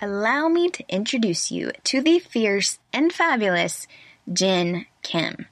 Allow me to introduce you to the fierce and fabulous Jen Kim.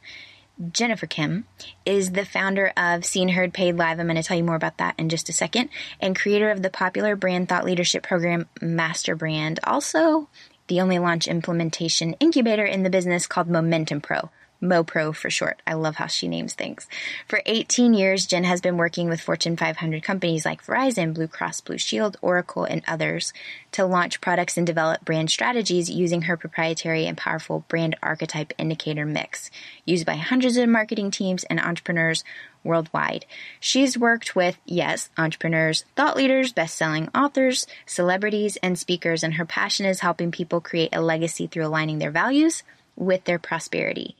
Jennifer Kim is the founder of Seen Heard Paid Live. I'm going to tell you more about that in just a second. And creator of the popular brand thought leadership program Master Brand. Also, the only launch implementation incubator in the business called Momentum Pro. MoPro for short. I love how she names things. For 18 years, Jen has been working with Fortune 500 companies like Verizon, Blue Cross Blue Shield, Oracle, and others to launch products and develop brand strategies using her proprietary and powerful brand archetype indicator mix, used by hundreds of marketing teams and entrepreneurs worldwide. She's worked with, yes, entrepreneurs, thought leaders, best-selling authors, celebrities, and speakers, and her passion is helping people create a legacy through aligning their values with their prosperity.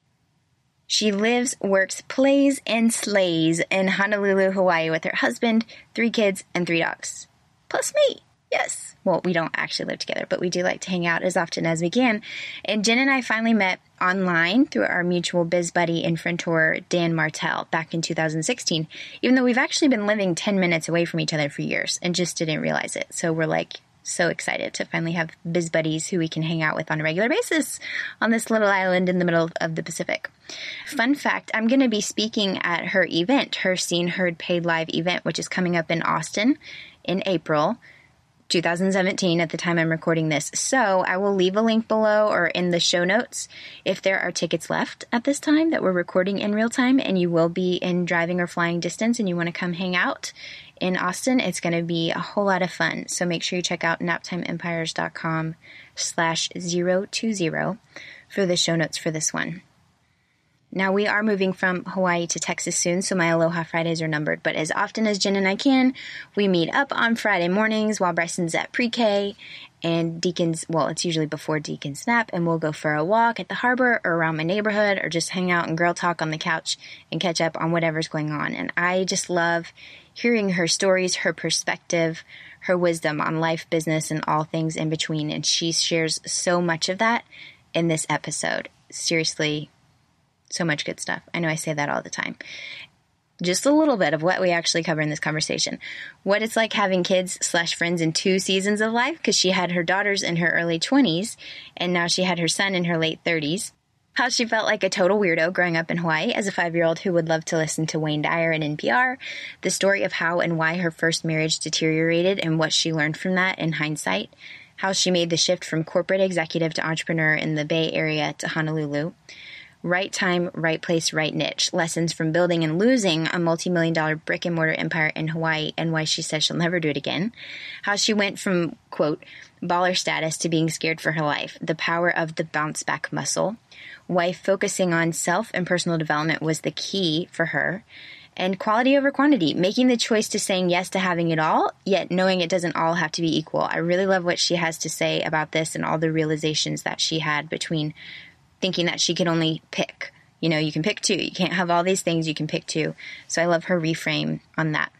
She lives, works, plays, and slays in Honolulu, Hawaii with her husband, three kids, and three dogs. Plus me. Yes. Well, we don't actually live together, but we do like to hang out as often as we can. And Jen and I finally met online through our mutual biz buddy and friend Dan Martell back in 2016, even though we've actually been living 10 minutes away from each other for years and just didn't realize it. So we're like so excited to finally have biz buddies who we can hang out with on a regular basis on this little island in the middle of the Pacific. Fun fact I'm going to be speaking at her event, her Seen Heard Paid Live event, which is coming up in Austin in April. 2017 at the time I'm recording this. So I will leave a link below or in the show notes if there are tickets left at this time that we're recording in real time and you will be in driving or flying distance and you want to come hang out in Austin. It's going to be a whole lot of fun. So make sure you check out naptimeempires.com slash 020 for the show notes for this one. Now we are moving from Hawaii to Texas soon, so my Aloha Fridays are numbered. But as often as Jen and I can, we meet up on Friday mornings while Bryson's at pre-K and Deacon's, well, it's usually before Deacon's nap, and we'll go for a walk at the harbor or around my neighborhood or just hang out and girl talk on the couch and catch up on whatever's going on. And I just love hearing her stories, her perspective, her wisdom on life, business, and all things in between. And she shares so much of that in this episode. Seriously, so much good stuff. I know I say that all the time. Just a little bit of what we actually cover in this conversation. What it's like having kids slash friends in two seasons of life, because she had her daughters in her early 20s, and now she had her son in her late 30s how she felt like a total weirdo growing up in Hawaii as a five year old who would love to listen to Wayne Dyer and NPR, the story of how and why her first marriage deteriorated and what she learned from that in hindsight, how she made the shift from corporate executive to entrepreneur in the Bay Area to Honolulu. Right time, right place, right niche. Lessons from building and losing a multi million dollar brick and mortar empire in Hawaii and why she says she'll never do it again. How she went from, quote, baller status to being scared for her life. The power of the bounce back muscle why focusing on self and personal development was the key for her, and quality over quantity, making the choice to saying yes to having it all, yet knowing it doesn't all have to be equal. I really love what she has to say about this and all the realizations that she had between thinking that she could only pick. You know, you can pick two. You can't have all these things, you can pick two. So I love her reframe on that.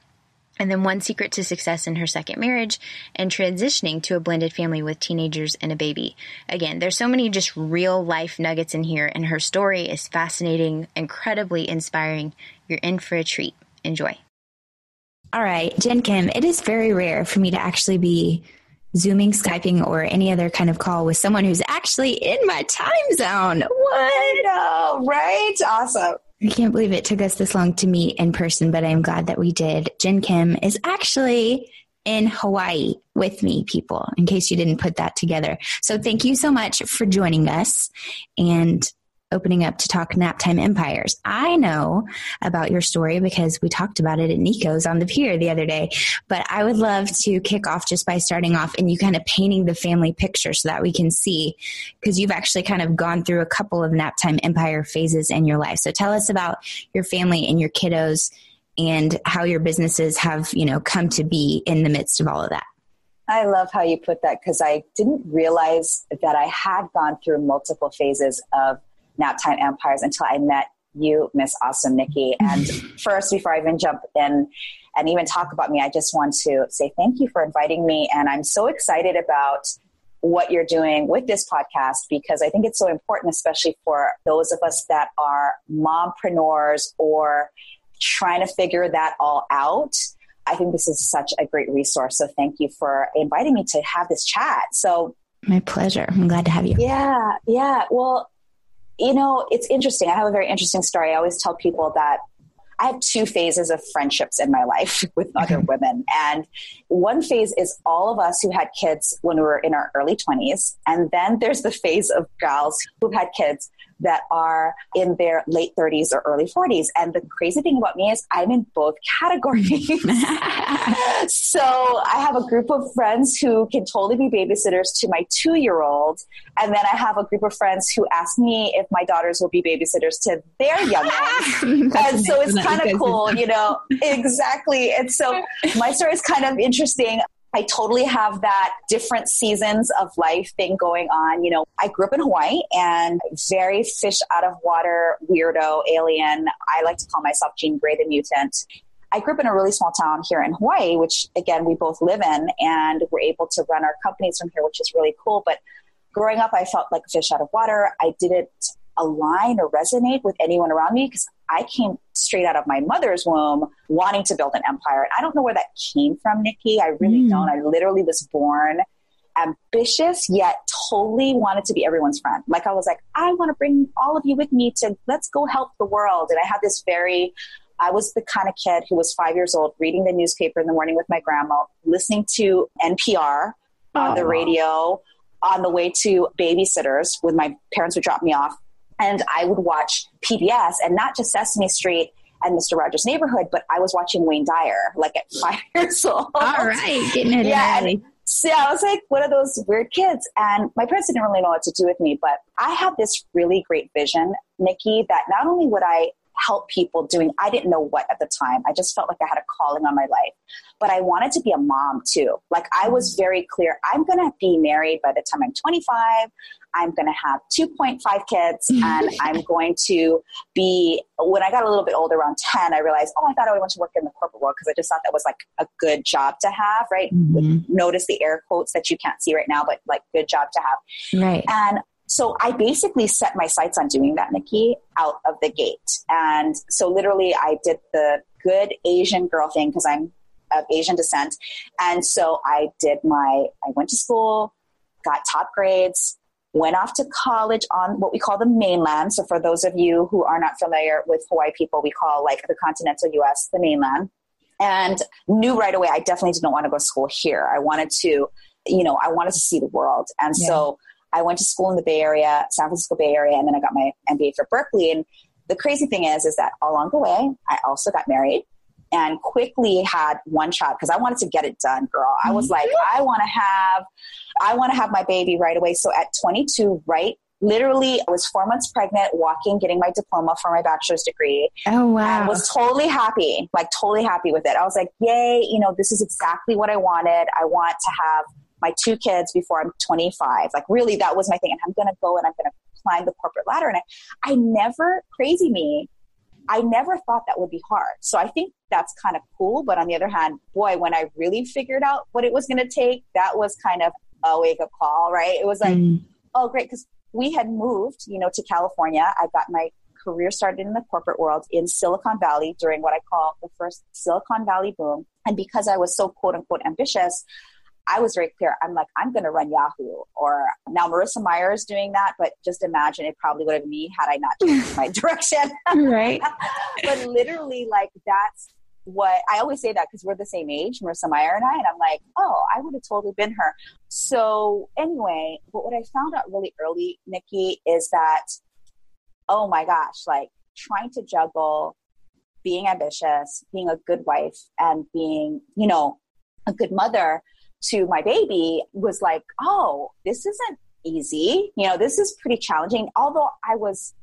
And then one secret to success in her second marriage and transitioning to a blended family with teenagers and a baby. Again, there's so many just real life nuggets in here, and her story is fascinating, incredibly inspiring. You're in for a treat. Enjoy. All right, Jen Kim, it is very rare for me to actually be Zooming, Skyping, or any other kind of call with someone who's actually in my time zone. What? Oh, right? Awesome. I can't believe it took us this long to meet in person, but I'm glad that we did. Jen Kim is actually in Hawaii with me, people, in case you didn't put that together. So thank you so much for joining us. And opening up to talk naptime empires. I know about your story because we talked about it at Nico's on the pier the other day, but I would love to kick off just by starting off and you kind of painting the family picture so that we can see because you've actually kind of gone through a couple of naptime empire phases in your life. So tell us about your family and your kiddos and how your businesses have, you know, come to be in the midst of all of that. I love how you put that because I didn't realize that I had gone through multiple phases of Naptime Empires until I met you, Miss Awesome Nikki. And first, before I even jump in and even talk about me, I just want to say thank you for inviting me. And I'm so excited about what you're doing with this podcast because I think it's so important, especially for those of us that are mompreneurs or trying to figure that all out. I think this is such a great resource. So thank you for inviting me to have this chat. So my pleasure. I'm glad to have you. Yeah, yeah. Well, you know, it's interesting. I have a very interesting story. I always tell people that I have two phases of friendships in my life with other women. And one phase is all of us who had kids when we were in our early 20s. And then there's the phase of gals who've had kids that are in their late 30s or early 40s. And the crazy thing about me is I'm in both categories. so I have a group of friends who can totally be babysitters to my two year old. And then I have a group of friends who ask me if my daughters will be babysitters to their young ones. and so it's kind of cool, you know, exactly. And so my story is kind of interesting. I totally have that different seasons of life thing going on. You know, I grew up in Hawaii and very fish out of water, weirdo, alien. I like to call myself Jean Grey the mutant. I grew up in a really small town here in Hawaii, which again, we both live in, and we're able to run our companies from here, which is really cool. But growing up, I felt like a fish out of water. I didn't align or resonate with anyone around me because I came straight out of my mother's womb wanting to build an empire. And I don't know where that came from, Nikki. I really mm. don't. I literally was born ambitious, yet totally wanted to be everyone's friend. Like I was like, I want to bring all of you with me to let's go help the world. And I had this very I was the kind of kid who was five years old, reading the newspaper in the morning with my grandma, listening to NPR on the oh, radio on the way to babysitters when my parents would drop me off and I would watch PBS and not just Sesame Street and Mr. Rogers' Neighborhood, but I was watching Wayne Dyer like at five years old. All right, getting it yeah, early. So I was like one of those weird kids, and my parents didn't really know what to do with me. But I had this really great vision, Nikki, that not only would I help people doing i didn't know what at the time i just felt like i had a calling on my life but i wanted to be a mom too like i was very clear i'm going to be married by the time i'm 25 I'm going to have 2.5 kids and I'm going to be, when I got a little bit older, around 10, I realized, oh, I thought I wanted to work in the corporate world because I just thought that was like a good job to have, right? Mm-hmm. Notice the air quotes that you can't see right now, but like good job to have. Right. And so I basically set my sights on doing that, Nikki, out of the gate. And so literally I did the good Asian girl thing because I'm of Asian descent. And so I did my, I went to school, got top grades, went off to college on what we call the mainland. So for those of you who are not familiar with Hawaii people, we call like the continental US the mainland. And knew right away I definitely didn't want to go to school here. I wanted to, you know, I wanted to see the world. And yeah. so I went to school in the Bay Area, San Francisco Bay Area, and then I got my MBA for Berkeley. And the crazy thing is, is that along the way, I also got married and quickly had one child because I wanted to get it done, girl. I was like, mm-hmm. I want to have, I want to have my baby right away. So at 22, right literally I was four months pregnant, walking, getting my diploma for my bachelor's degree. Oh wow. And was totally happy, like totally happy with it. I was like, yay, you know, this is exactly what I wanted. I want to have my two kids before I'm 25. Like really that was my thing. And I'm gonna go and I'm gonna climb the corporate ladder. And I, I never, crazy me, I never thought that would be hard. So I think that's kind of cool. But on the other hand, boy, when I really figured out what it was going to take, that was kind of a wake up call, right? It was like, mm. oh, great. Because we had moved, you know, to California. I got my career started in the corporate world in Silicon Valley during what I call the first Silicon Valley boom. And because I was so quote unquote ambitious, I was very clear. I'm like, I'm going to run Yahoo. Or now Marissa Mayer is doing that, but just imagine it probably would have been me had I not changed my direction. right. but literally, like, that's what I always say that because we're the same age, Marissa Mayer and I. And I'm like, oh, I would have totally been her. So, anyway, but what I found out really early, Nikki, is that, oh my gosh, like trying to juggle being ambitious, being a good wife, and being, you know, a good mother to my baby was like, oh, this isn't easy. You know, this is pretty challenging. Although I was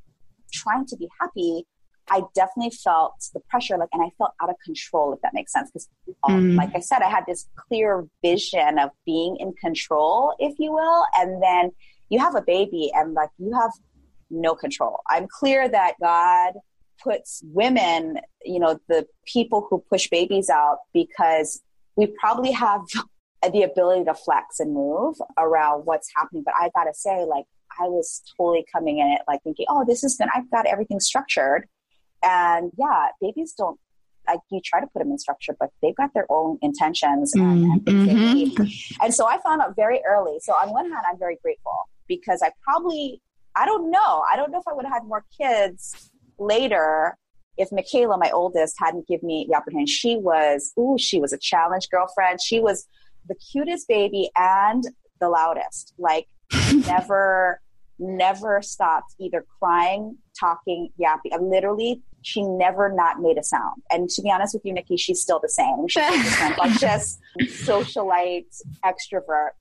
trying to be happy, I definitely felt the pressure, like, and I felt out of control, if that makes sense. Because, um, mm. like I said, I had this clear vision of being in control, if you will. And then you have a baby, and like you have no control. I'm clear that God puts women, you know, the people who push babies out because we probably have the ability to flex and move around what's happening. But I gotta say, like, I was totally coming in it like thinking, oh, this is good. I've got everything structured. And yeah, babies don't like you try to put them in structure, but they've got their own intentions and, mm-hmm. and And so I found out very early. So on one hand, I'm very grateful because I probably, I don't know, I don't know if I would have had more kids later if Michaela, my oldest, hadn't given me the opportunity. She was, ooh, she was a challenge girlfriend. She was the cutest baby and the loudest. Like never, never stopped either crying, talking, yapping. I literally, she never not made a sound. And to be honest with you, Nikki, she's still the same. She's like just socialite, extrovert.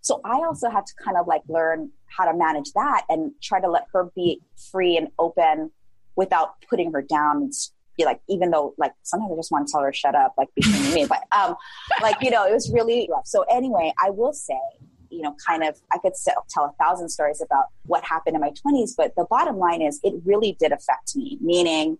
So I also had to kind of like learn how to manage that and try to let her be free and open without putting her down and be like, even though like sometimes I just want to tell her shut up, like between me, but um, like you know, it was really rough. So anyway, I will say you know, kind of, I could tell a thousand stories about what happened in my 20s, but the bottom line is it really did affect me, meaning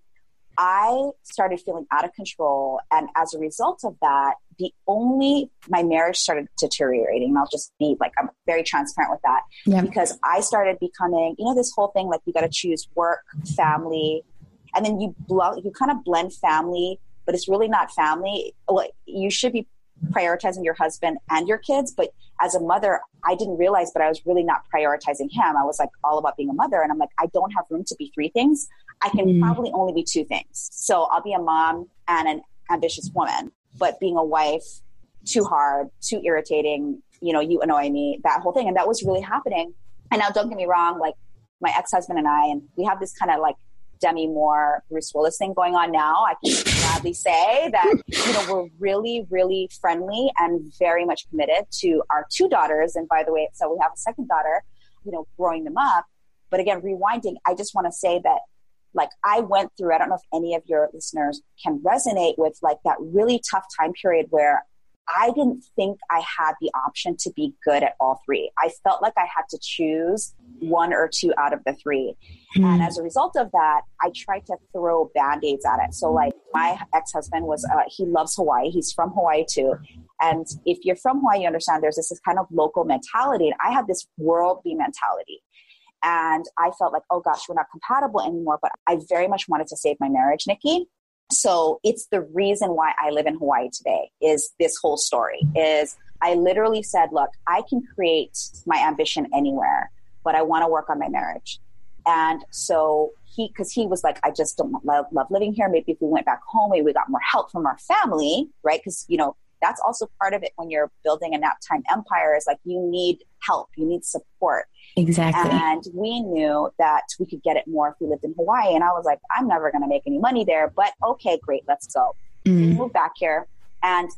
I started feeling out of control. And as a result of that, the only, my marriage started deteriorating. And I'll just be like, I'm very transparent with that yeah. because I started becoming, you know, this whole thing like you got to choose work, family, and then you you kind of blend family, but it's really not family. Well, you should be prioritizing your husband and your kids. But as a mother, I didn't realize, but I was really not prioritizing him. I was like all about being a mother. And I'm like, I don't have room to be three things. I can mm. probably only be two things. So I'll be a mom and an ambitious woman, but being a wife, too hard, too irritating, you know, you annoy me, that whole thing. And that was really happening. And now don't get me wrong, like my ex-husband and I, and we have this kind of like Demi Moore, Bruce Willis thing going on now. I can gladly say that, you know, we're really, really friendly and very much committed to our two daughters. And by the way, so we have a second daughter, you know, growing them up. But again, rewinding, I just want to say that like I went through, I don't know if any of your listeners can resonate with like that really tough time period where I didn't think I had the option to be good at all three. I felt like I had to choose one or two out of the three. Mm. And as a result of that, I tried to throw band aids at it. So, like, my ex husband was, uh, he loves Hawaii. He's from Hawaii too. And if you're from Hawaii, you understand there's this, this kind of local mentality. And I had this worldly mentality. And I felt like, oh gosh, we're not compatible anymore. But I very much wanted to save my marriage, Nikki so it's the reason why i live in hawaii today is this whole story is i literally said look i can create my ambition anywhere but i want to work on my marriage. And so he because he was like i just don't love, love living here. Maybe if we went back home maybe we got more help from our family right? Because you know that's also part of it when you're building a nap time empire is like you need help you need support Exactly. And we knew that we could get it more if we lived in Hawaii. And I was like, I'm never going to make any money there, but okay, great, let's go. Mm. Move back here. And,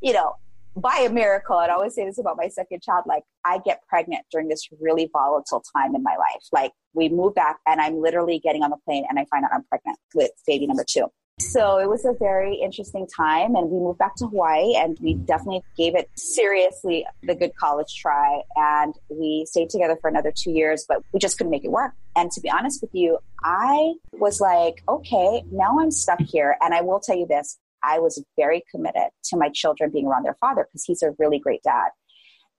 you know, by a miracle, I'd always say this about my second child, like I get pregnant during this really volatile time in my life. Like we move back and I'm literally getting on the plane and I find out I'm pregnant with baby number two. So it was a very interesting time, and we moved back to Hawaii, and we definitely gave it seriously the good college try. And we stayed together for another two years, but we just couldn't make it work. And to be honest with you, I was like, okay, now I'm stuck here. And I will tell you this I was very committed to my children being around their father because he's a really great dad.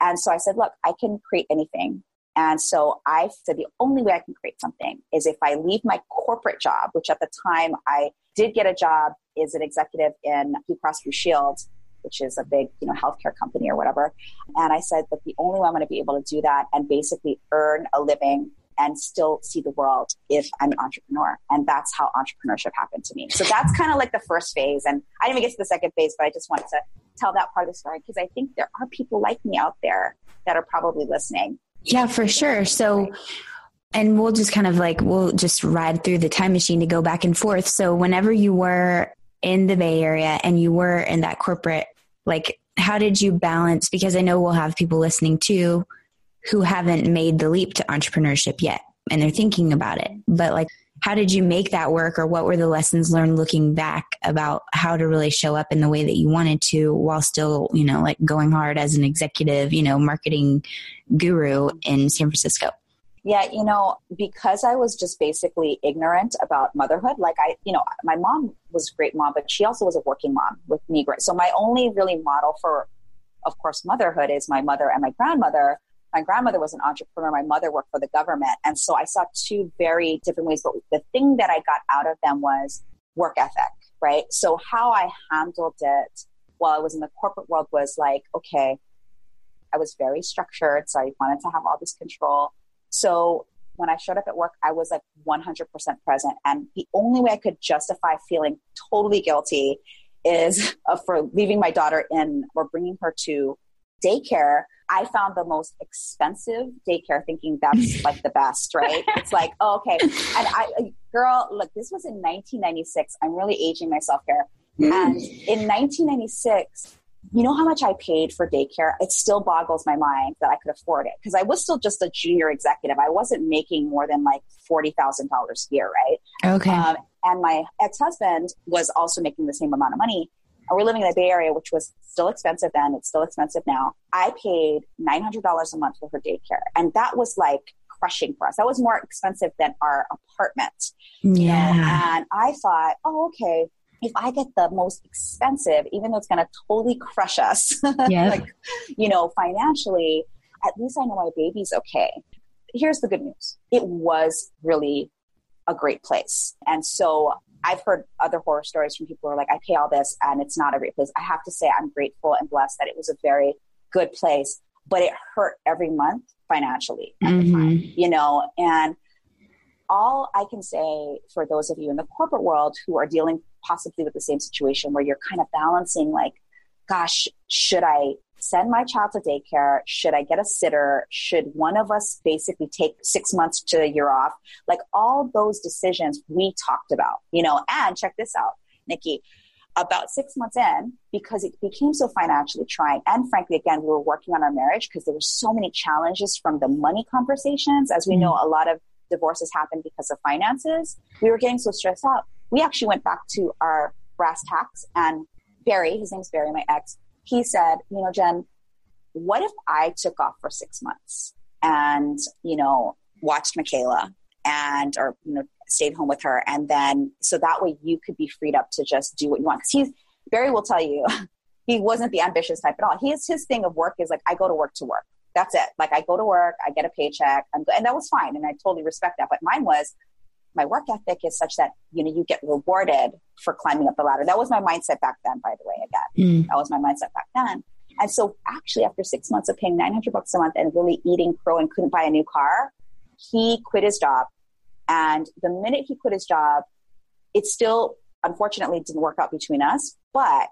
And so I said, look, I can create anything. And so I said the only way I can create something is if I leave my corporate job, which at the time I did get a job as an executive in Blue Cross Blue Shield, which is a big, you know, healthcare company or whatever. And I said that the only way I'm going to be able to do that and basically earn a living and still see the world if I'm an entrepreneur. And that's how entrepreneurship happened to me. So that's kind of like the first phase. And I didn't even get to the second phase, but I just wanted to tell that part of the story because I think there are people like me out there that are probably listening yeah, for sure. So, and we'll just kind of like, we'll just ride through the time machine to go back and forth. So, whenever you were in the Bay Area and you were in that corporate, like, how did you balance? Because I know we'll have people listening too who haven't made the leap to entrepreneurship yet and they're thinking about it. But, like, how did you make that work or what were the lessons learned looking back about how to really show up in the way that you wanted to while still, you know, like going hard as an executive, you know, marketing guru in San Francisco? Yeah, you know, because I was just basically ignorant about motherhood, like I, you know, my mom was a great mom, but she also was a working mom with me. Great. So my only really model for, of course, motherhood is my mother and my grandmother my grandmother was an entrepreneur. My mother worked for the government. And so I saw two very different ways. But the thing that I got out of them was work ethic, right? So how I handled it while I was in the corporate world was like, okay, I was very structured. So I wanted to have all this control. So when I showed up at work, I was like 100% present. And the only way I could justify feeling totally guilty is uh, for leaving my daughter in or bringing her to daycare I found the most expensive daycare thinking that's like the best, right? It's like, oh, okay. And I, girl, look, this was in 1996. I'm really aging myself here. Mm. And in 1996, you know how much I paid for daycare? It still boggles my mind that I could afford it because I was still just a junior executive. I wasn't making more than like $40,000 a year, right? Okay. Um, and my ex husband was also making the same amount of money we're living in the Bay Area, which was still expensive then. It's still expensive now. I paid $900 a month for her daycare. And that was like crushing for us. That was more expensive than our apartment. Yeah. You know? And I thought, oh, okay, if I get the most expensive, even though it's going to totally crush us, yeah. like, you know, financially, at least I know my baby's okay. Here's the good news. It was really a great place. And so I've heard other horror stories from people who are like, I pay all this and it's not a great place. I have to say, I'm grateful and blessed that it was a very good place, but it hurt every month financially mm-hmm. time, you know? And all I can say for those of you in the corporate world who are dealing possibly with the same situation where you're kind of balancing, like, gosh, should I send my child to daycare? Should I get a sitter? Should one of us basically take six months to a year off? Like all those decisions we talked about, you know, and check this out, Nikki. About six months in, because it became so financially trying, and frankly, again, we were working on our marriage because there were so many challenges from the money conversations. As we know, mm. a lot of divorces happen because of finances. We were getting so stressed out. We actually went back to our brass tacks, and Barry, his name's Barry, my ex, he said, you know, Jen, what if I took off for six months and, you know, watched Michaela and, or, you know, stayed home with her. And then, so that way you could be freed up to just do what you want. Cause he's, Barry will tell you, he wasn't the ambitious type at all. His, his thing of work is like, I go to work to work. That's it. Like I go to work, I get a paycheck, I'm good. And that was fine. And I totally respect that. But mine was, my work ethic is such that you know you get rewarded for climbing up the ladder. That was my mindset back then, by the way. Again, mm. that was my mindset back then. And so, actually, after six months of paying nine hundred bucks a month and really eating crow and couldn't buy a new car, he quit his job. And the minute he quit his job, it still unfortunately didn't work out between us, but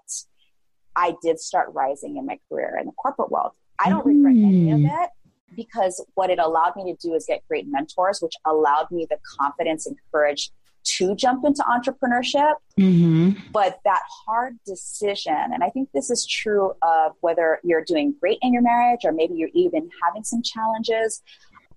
I did start rising in my career in the corporate world. I don't regret any of mm. it because what it allowed me to do is get great mentors, which allowed me the confidence and courage to jump into entrepreneurship. Mm-hmm. But that hard decision, and I think this is true of whether you're doing great in your marriage or maybe you're even having some challenges.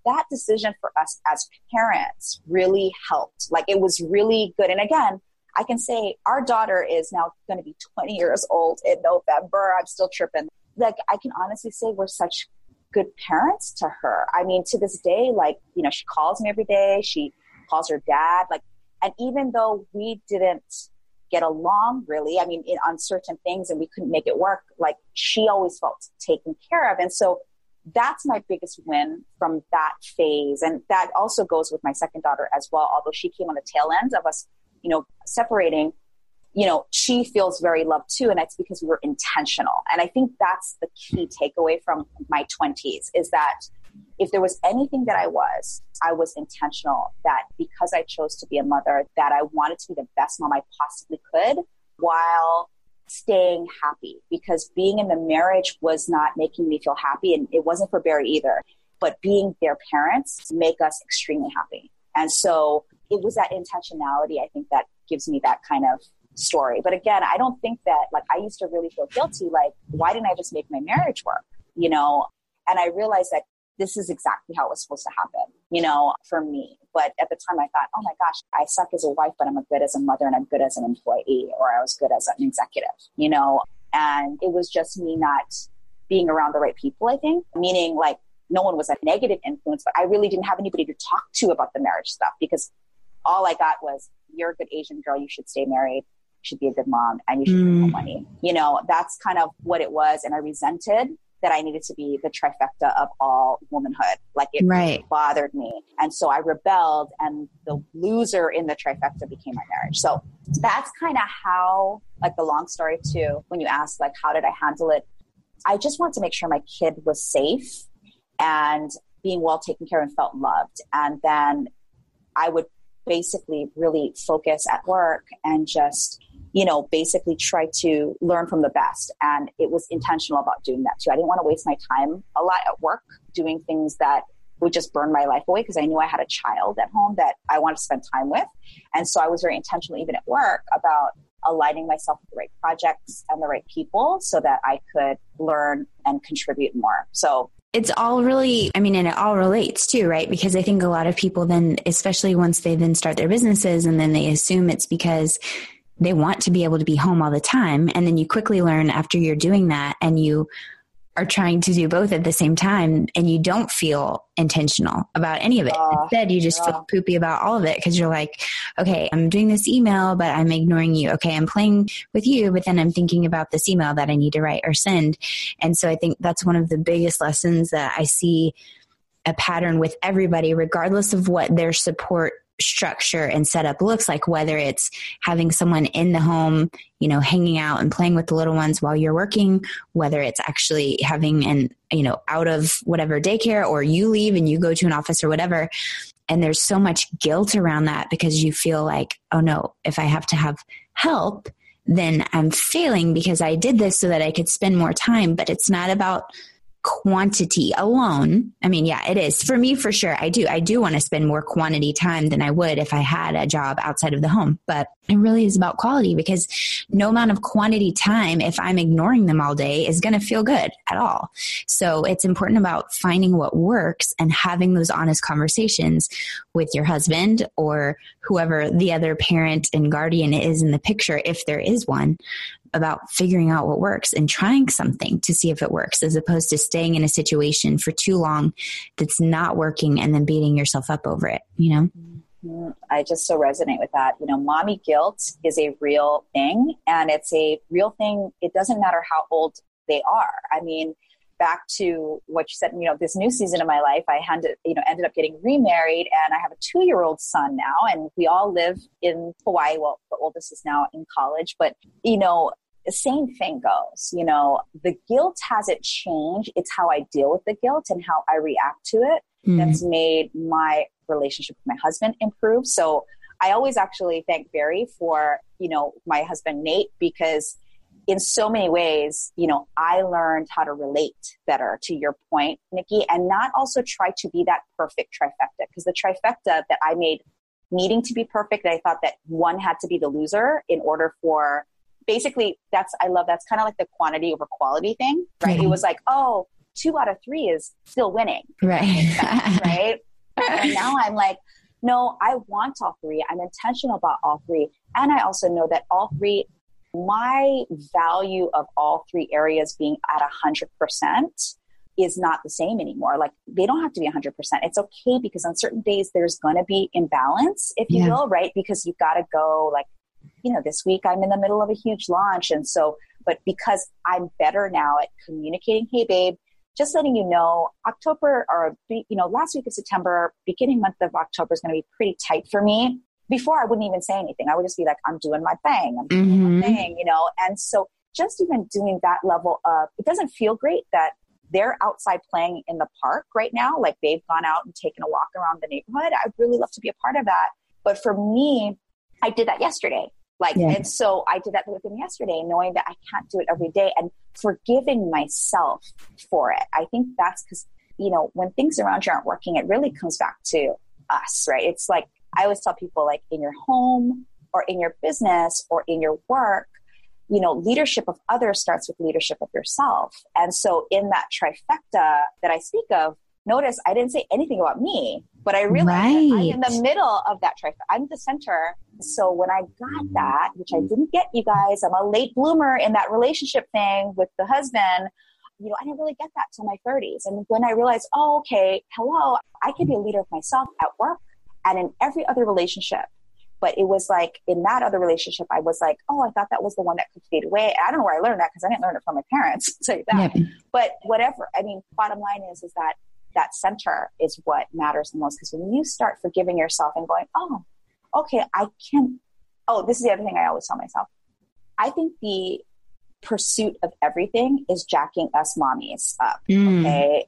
That decision for us as parents really helped. Like it was really good. And again, I can say our daughter is now going to be 20 years old in November. I'm still tripping. Like I can honestly say we're such good parents to her. I mean, to this day, like, you know, she calls me every day. She calls her dad. Like, and even though we didn't get along really, I mean, in, on certain things and we couldn't make it work, like, she always felt taken care of. And so that's my biggest win from that phase. And that also goes with my second daughter as well, although she came on the tail end of us, you know, separating you know, she feels very loved too. And that's because we were intentional. And I think that's the key takeaway from my 20s is that if there was anything that I was, I was intentional that because I chose to be a mother, that I wanted to be the best mom I possibly could while staying happy because being in the marriage was not making me feel happy and it wasn't for Barry either. But being their parents make us extremely happy. And so it was that intentionality, I think, that gives me that kind of story. But again, I don't think that, like, I used to really feel guilty. Like, why didn't I just make my marriage work? You know? And I realized that this is exactly how it was supposed to happen, you know, for me. But at the time I thought, oh my gosh, I suck as a wife, but I'm good as a mother and I'm good as an employee, or I was good as an executive, you know, and it was just me not being around the right people, I think, meaning like no one was a negative influence, but I really didn't have anybody to talk to about the marriage stuff because all I got was, you're a good Asian girl, you should stay married, should be a good mom, and you should mm. make money. You know, that's kind of what it was. And I resented that I needed to be the trifecta of all womanhood. Like it right. bothered me. And so I rebelled and the loser in the trifecta became my marriage. So that's kind of how, like the long story too, when you ask like, how did I handle it? I just wanted to make sure my kid was safe and being well taken care of and felt loved. And then I would basically really focus at work and just you know, basically try to learn from the best. And it was intentional about doing that too. I didn't want to waste my time a lot at work doing things that would just burn my life away because I knew I had a child at home that I wanted to spend time with. And so I was very intentional, even at work, about aligning myself with the right projects and the right people so that I could learn and contribute more. So it's all really, I mean, and it all relates too, right? Because I think a lot of people then, especially once they then start their businesses and then they assume it's because they want to be able to be home all the time. And then you quickly learn after you're doing that and you are trying to do both at the same time and you don't feel intentional about any of it. Uh, Instead, you just yeah. feel poopy about all of it because you're like, okay, I'm doing this email, but I'm ignoring you. Okay, I'm playing with you, but then I'm thinking about this email that I need to write or send. And so I think that's one of the biggest lessons that I see a pattern with everybody, regardless of what their support structure and setup looks like, whether it's having someone in the home, you know, hanging out and playing with the little ones while you're working, whether it's actually having an, you know, out of whatever daycare or you leave and you go to an office or whatever. And there's so much guilt around that because you feel like, oh no, if I have to have help, then I'm failing because I did this so that I could spend more time. But it's not about quantity alone. I mean yeah it is. For me for sure i do. I do want to spend more quantity time than i would if i had a job outside of the home. But it really is about quality because no amount of quantity time if i'm ignoring them all day is going to feel good at all. So it's important about finding what works and having those honest conversations with your husband or whoever the other parent and guardian is in the picture if there is one about figuring out what works and trying something to see if it works as opposed to staying in a situation for too long that's not working and then beating yourself up over it, you know? Mm-hmm. I just so resonate with that. You know, mommy guilt is a real thing and it's a real thing. It doesn't matter how old they are. I mean, back to what you said, you know, this new season of my life, I handed, you know, ended up getting remarried and I have a two year old son now and we all live in Hawaii. Well, the oldest is now in college, but you know, the same thing goes. You know, the guilt hasn't changed. It's how I deal with the guilt and how I react to it mm. that's made my relationship with my husband improve. So I always actually thank Barry for, you know, my husband Nate because in so many ways, you know, I learned how to relate better to your point, Nikki, and not also try to be that perfect trifecta because the trifecta that I made needing to be perfect, I thought that one had to be the loser in order for basically that's I love that's kind of like the quantity over quality thing, right? Mm-hmm. It was like, oh, two out of three is still winning. Right. Right. and now I'm like, no, I want all three. I'm intentional about all three. And I also know that all three, my value of all three areas being at a hundred percent is not the same anymore. Like they don't have to be 100%. It's okay because on certain days there's going to be imbalance, if you yeah. will, right? Because you've got to go like you know, this week I'm in the middle of a huge launch. And so, but because I'm better now at communicating, hey, babe, just letting you know, October or, you know, last week of September, beginning month of October is going to be pretty tight for me. Before I wouldn't even say anything. I would just be like, I'm doing my thing. I'm doing mm-hmm. my thing, you know? And so just even doing that level of, it doesn't feel great that they're outside playing in the park right now. Like they've gone out and taken a walk around the neighborhood. I'd really love to be a part of that. But for me, I did that yesterday. Like, yeah. and so I did that with him yesterday, knowing that I can't do it every day and forgiving myself for it. I think that's because, you know, when things around you aren't working, it really comes back to us, right? It's like, I always tell people, like, in your home or in your business or in your work, you know, leadership of others starts with leadership of yourself. And so, in that trifecta that I speak of, notice I didn't say anything about me, but I realized right. I'm in the middle of that trifecta. I'm the center. So when I got mm. that, which I didn't get you guys, I'm a late bloomer in that relationship thing with the husband. You know, I didn't really get that till my 30s. And when I realized, oh, okay, hello, I can be a leader of myself at work and in every other relationship. But it was like in that other relationship, I was like, oh, I thought that was the one that could fade away. I don't know where I learned that because I didn't learn it from my parents. Say that. But whatever. I mean, bottom line is, is that that center is what matters the most. Because when you start forgiving yourself and going, oh, okay, I can. Oh, this is the other thing I always tell myself. I think the pursuit of everything is jacking us mommies up. Mm. Okay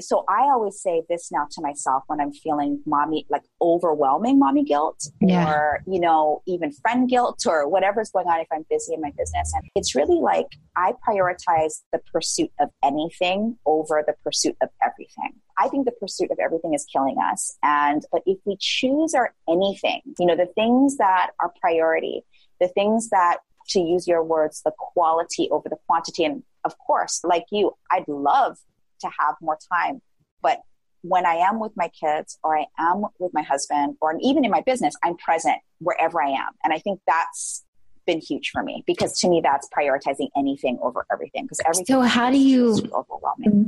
so I always say this now to myself when I'm feeling mommy, like overwhelming mommy guilt yeah. or, you know, even friend guilt or whatever's going on if I'm busy in my business. And it's really like I prioritize the pursuit of anything over the pursuit of everything. I think the pursuit of everything is killing us. And, but if we choose our anything, you know, the things that are priority, the things that, to use your words, the quality over the quantity. And of course, like you, I'd love to have more time. But when I am with my kids or I am with my husband or even in my business, I'm present wherever I am. And I think that's been huge for me because to me that's prioritizing anything over everything because everything so how do you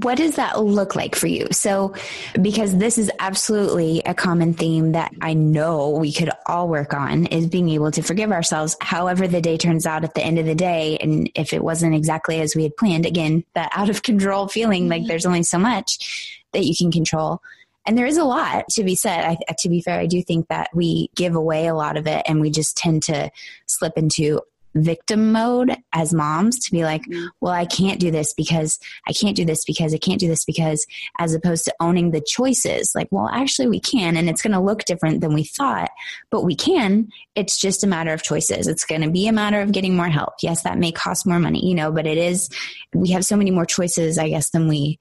what does that look like for you? So because this is absolutely a common theme that i know we could all work on is being able to forgive ourselves however the day turns out at the end of the day and if it wasn't exactly as we had planned again that out of control feeling like mm-hmm. there's only so much that you can control and there is a lot to be said. I, to be fair, I do think that we give away a lot of it and we just tend to slip into victim mode as moms to be like, mm-hmm. well, I can't do this because I can't do this because I can't do this because, as opposed to owning the choices. Like, well, actually, we can, and it's going to look different than we thought, but we can. It's just a matter of choices. It's going to be a matter of getting more help. Yes, that may cost more money, you know, but it is, we have so many more choices, I guess, than we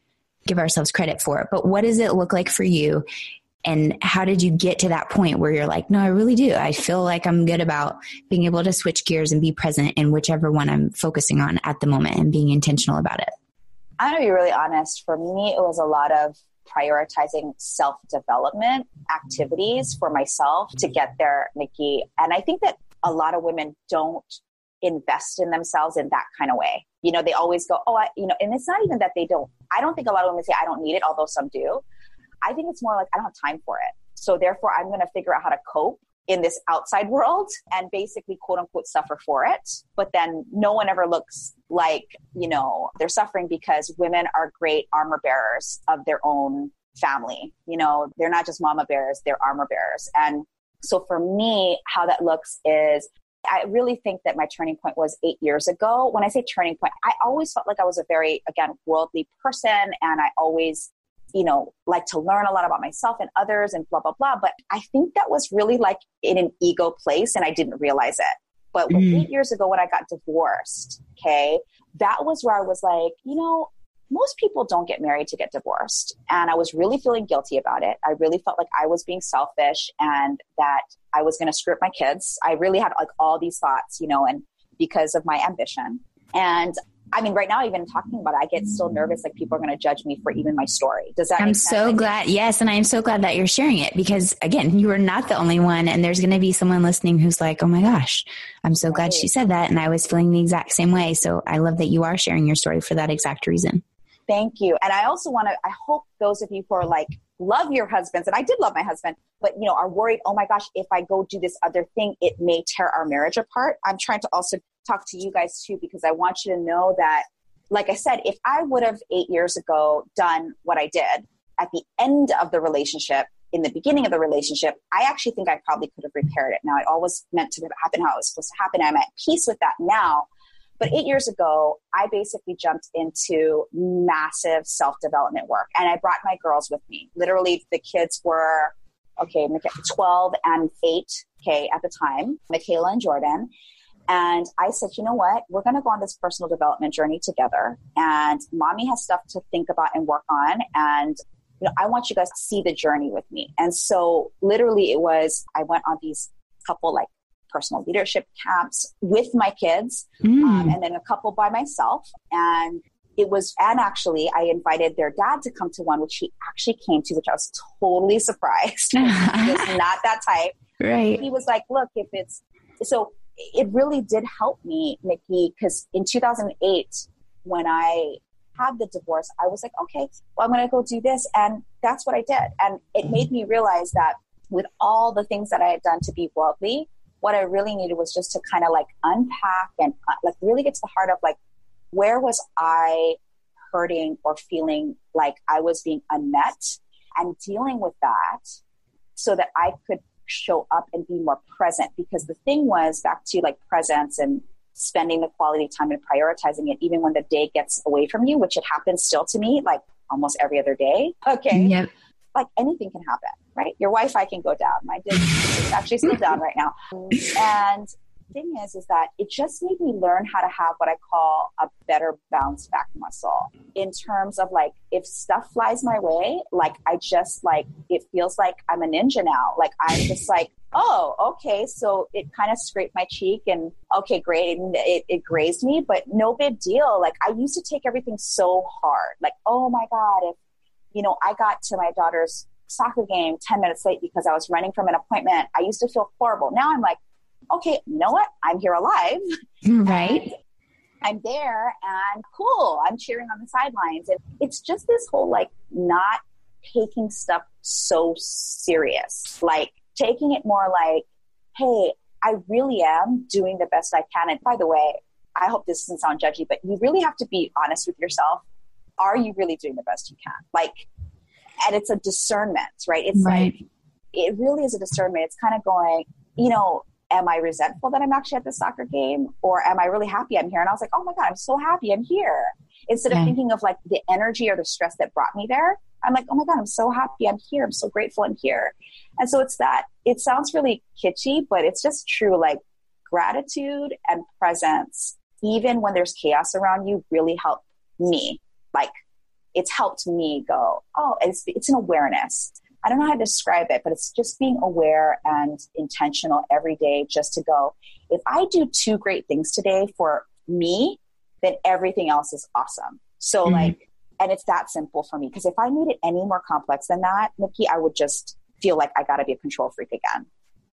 give ourselves credit for it. But what does it look like for you? And how did you get to that point where you're like, no, I really do. I feel like I'm good about being able to switch gears and be present in whichever one I'm focusing on at the moment and being intentional about it. I'm going to be really honest. For me, it was a lot of prioritizing self development activities for myself to get there, Nikki. And I think that a lot of women don't invest in themselves in that kind of way. You know, they always go, oh, I, you know, and it's not even that they don't, I don't think a lot of women say, I don't need it, although some do. I think it's more like, I don't have time for it. So therefore, I'm going to figure out how to cope in this outside world and basically quote unquote suffer for it. But then no one ever looks like, you know, they're suffering because women are great armor bearers of their own family. You know, they're not just mama bears, they're armor bearers. And so for me, how that looks is I really think that my turning point was eight years ago. When I say turning point, I always felt like I was a very, again, worldly person and I always, you know, like to learn a lot about myself and others and blah, blah, blah. But I think that was really like in an ego place and I didn't realize it. But mm. eight years ago when I got divorced, okay, that was where I was like, you know, most people don't get married to get divorced. And I was really feeling guilty about it. I really felt like I was being selfish and that I was going to screw up my kids. I really had like all these thoughts, you know, and because of my ambition. And I mean, right now, even talking about it, I get still nervous. Like people are going to judge me for even my story. Does that? I'm so glad. Yes, and I am so glad that you're sharing it because again, you are not the only one, and there's going to be someone listening who's like, "Oh my gosh, I'm so right. glad she said that," and I was feeling the exact same way. So I love that you are sharing your story for that exact reason. Thank you. And I also want to, I hope those of you who are like, love your husbands, and I did love my husband, but you know, are worried, oh my gosh, if I go do this other thing, it may tear our marriage apart. I'm trying to also talk to you guys too, because I want you to know that, like I said, if I would have eight years ago done what I did at the end of the relationship, in the beginning of the relationship, I actually think I probably could have repaired it. Now, it always meant to happen how it was supposed to happen. I'm at peace with that now. But eight years ago, I basically jumped into massive self development work and I brought my girls with me. Literally, the kids were, okay, 12 and 8, okay, at the time, Michaela and Jordan. And I said, you know what? We're going to go on this personal development journey together. And mommy has stuff to think about and work on. And, you know, I want you guys to see the journey with me. And so literally it was, I went on these couple like personal leadership camps with my kids, mm. um, and then a couple by myself. And it was, and actually, I invited their dad to come to one, which he actually came to, which I was totally surprised. he was not that type. Right. He was like, look, if it's, so it really did help me, Nikki, because in 2008, when I had the divorce, I was like, okay, well, I'm going to go do this. And that's what I did. And it made me realize that with all the things that I had done to be worldly, what I really needed was just to kind of like unpack and uh, like really get to the heart of like, where was I hurting or feeling like I was being unmet and dealing with that so that I could show up and be more present. Because the thing was back to like presence and spending the quality time and prioritizing it, even when the day gets away from you, which it happens still to me, like almost every other day. Okay. Yep. Like anything can happen, right? Your Wi Fi can go down. My is actually still down right now. And thing is, is that it just made me learn how to have what I call a better bounce back muscle in terms of like, if stuff flies my way, like I just like, it feels like I'm a ninja now. Like I'm just like, oh, okay. So it kind of scraped my cheek and okay, great. And it, it grazed me, but no big deal. Like I used to take everything so hard. Like, oh my God, if, you know, I got to my daughter's soccer game 10 minutes late because I was running from an appointment, I used to feel horrible. Now I'm like, okay, you know what? I'm here alive. Right. I'm there and cool. I'm cheering on the sidelines. And it's just this whole like not taking stuff so serious, like taking it more like, hey, I really am doing the best I can. And by the way, I hope this doesn't sound judgy, but you really have to be honest with yourself. Are you really doing the best you can? Like, and it's a discernment, right? It's right. like, it really is a discernment. It's kind of going, you know, am I resentful that I'm actually at the soccer game or am I really happy I'm here? And I was like, oh my God, I'm so happy I'm here. Instead of thinking of like the energy or the stress that brought me there, I'm like, oh my God, I'm so happy I'm here. I'm so grateful I'm here. And so it's that, it sounds really kitschy, but it's just true. Like gratitude and presence, even when there's chaos around you, really help me. Like it's helped me go, oh, it's, it's an awareness. I don't know how to describe it, but it's just being aware and intentional every day just to go, if I do two great things today for me, then everything else is awesome. So, mm-hmm. like, and it's that simple for me. Because if I made it any more complex than that, Nikki, I would just feel like I got to be a control freak again.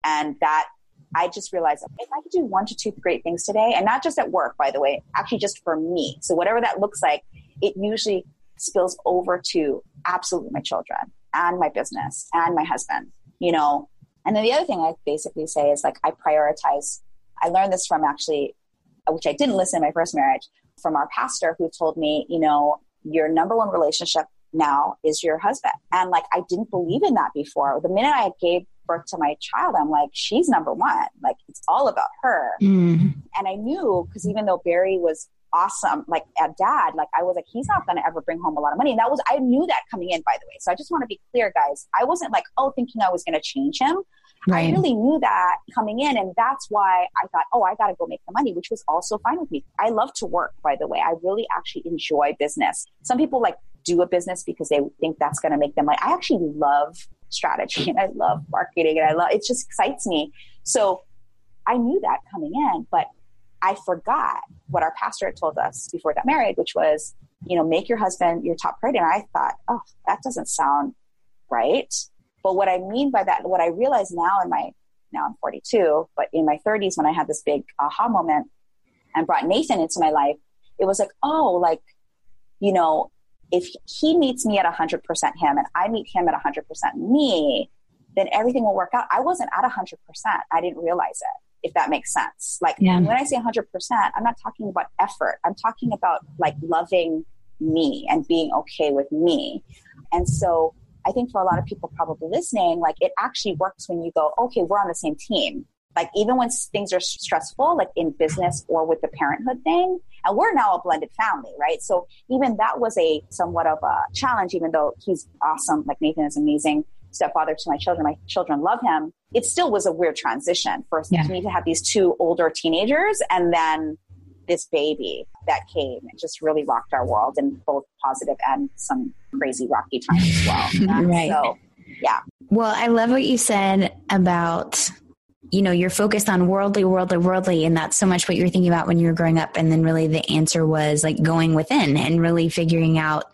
And that I just realized if I could do one to two great things today, and not just at work, by the way, actually just for me. So, whatever that looks like, it usually spills over to absolutely my children and my business and my husband, you know. And then the other thing I basically say is like I prioritize. I learned this from actually, which I didn't listen in my first marriage, from our pastor who told me, you know, your number one relationship now is your husband. And like I didn't believe in that before. The minute I gave birth to my child, I'm like, she's number one. Like it's all about her. Mm. And I knew because even though Barry was awesome, like a dad, like I was like, he's not going to ever bring home a lot of money. And that was, I knew that coming in, by the way. So I just want to be clear, guys. I wasn't like, oh, thinking I was going to change him. Right. I really knew that coming in. And that's why I thought, oh, I got to go make the money, which was also fine with me. I love to work, by the way. I really actually enjoy business. Some people like do a business because they think that's going to make them like, I actually love strategy and I love marketing and I love, it just excites me. So I knew that coming in, but I forgot what our pastor had told us before we got married, which was, you know, make your husband your top priority. And I thought, oh, that doesn't sound right. But what I mean by that, what I realize now in my, now I'm 42, but in my 30s when I had this big aha moment and brought Nathan into my life, it was like, oh, like, you know, if he meets me at 100% him and I meet him at 100% me, then everything will work out. I wasn't at 100%. I didn't realize it if that makes sense. Like yeah. when I say 100%, I'm not talking about effort. I'm talking about like loving me and being okay with me. And so I think for a lot of people probably listening, like it actually works when you go, okay, we're on the same team. Like even when things are stressful, like in business or with the parenthood thing, and we're now a blended family, right? So even that was a somewhat of a challenge, even though he's awesome. Like Nathan is amazing stepfather to my children. My children love him. It still was a weird transition for yeah. me to have these two older teenagers and then this baby that came and just really rocked our world in both positive and some crazy rocky times as well. right. So, yeah. Well, I love what you said about you know, you're focused on worldly, worldly, worldly, and that's so much what you're thinking about when you were growing up. And then really the answer was like going within and really figuring out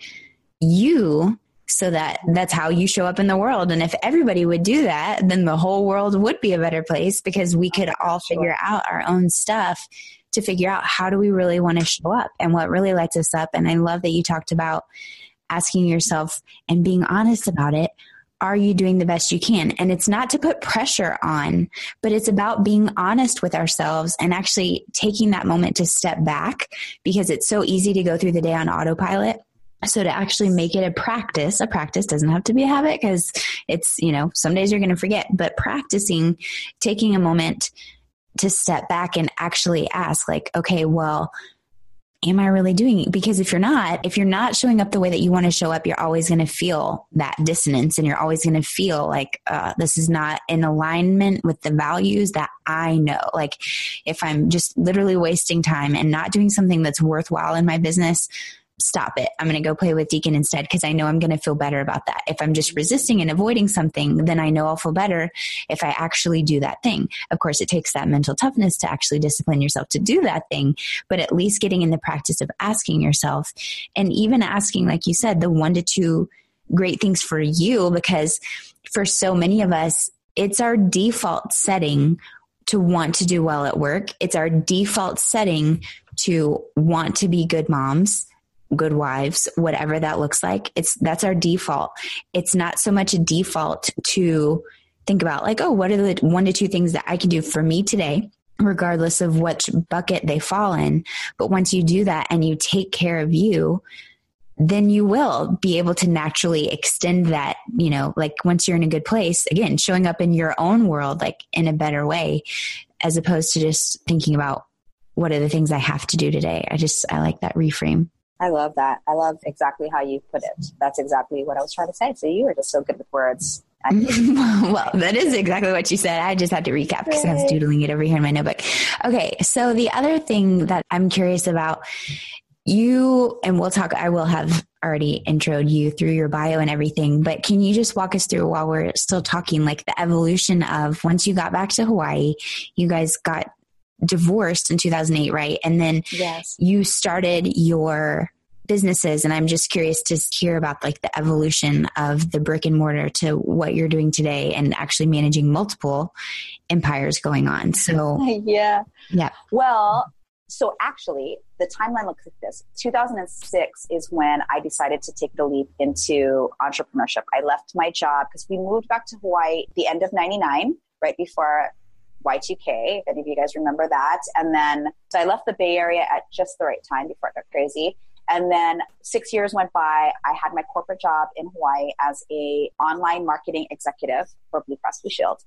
you so that that's how you show up in the world. And if everybody would do that, then the whole world would be a better place because we could all figure out our own stuff to figure out how do we really want to show up and what really lights us up. And I love that you talked about asking yourself and being honest about it. Are you doing the best you can? And it's not to put pressure on, but it's about being honest with ourselves and actually taking that moment to step back because it's so easy to go through the day on autopilot so to actually make it a practice, a practice doesn't have to be a habit because it's, you know, some days you're going to forget, but practicing, taking a moment to step back and actually ask like, okay, well, am I really doing it? Because if you're not, if you're not showing up the way that you want to show up, you're always going to feel that dissonance and you're always going to feel like uh, this is not in alignment with the values that I know. Like if I'm just literally wasting time and not doing something that's worthwhile in my business, stop it. I'm going to go play with Deacon instead because I know I'm going to feel better about that. If I'm just resisting and avoiding something, then I know I'll feel better if I actually do that thing. Of course, it takes that mental toughness to actually discipline yourself to do that thing, but at least getting in the practice of asking yourself and even asking, like you said, the one to two great things for you because for so many of us, it's our default setting to want to do well at work. It's our default setting to want to be good moms good wives, whatever that looks like. It's that's our default. It's not so much a default to think about like, oh, what are the one to two things that I can do for me today? regardless of which bucket they fall in. But once you do that and you take care of you, then you will be able to naturally extend that, you know, like once you're in a good place, again, showing up in your own world, like in a better way, as opposed to just thinking about what are the things I have to do today. I just, I like that reframe. I love that. I love exactly how you put it. That's exactly what I was trying to say. So you were just so good with words. well, that is exactly what you said. I just had to recap because I was doodling it over here in my notebook. Okay. So the other thing that I'm curious about you, and we'll talk, I will have already introed you through your bio and everything, but can you just walk us through while we're still talking, like the evolution of once you got back to Hawaii, you guys got divorced in 2008, right? And then yes. you started your businesses and I'm just curious to hear about like the evolution of the brick and mortar to what you're doing today and actually managing multiple empires going on. So yeah. Yeah. Well, so actually the timeline looks like this 2006 is when i decided to take the leap into entrepreneurship i left my job because we moved back to hawaii the end of 99 right before Y2K, if any of you guys remember that. And then, so I left the Bay Area at just the right time before it got crazy. And then six years went by. I had my corporate job in Hawaii as a online marketing executive for Blue Cross Blue Shield.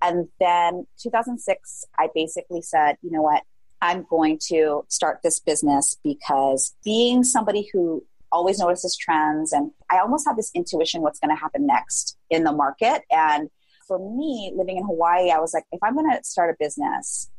And then 2006, I basically said, you know what? I'm going to start this business because being somebody who always notices trends and I almost have this intuition what's going to happen next in the market. And for me, living in Hawaii, I was like, if I'm going to start a business,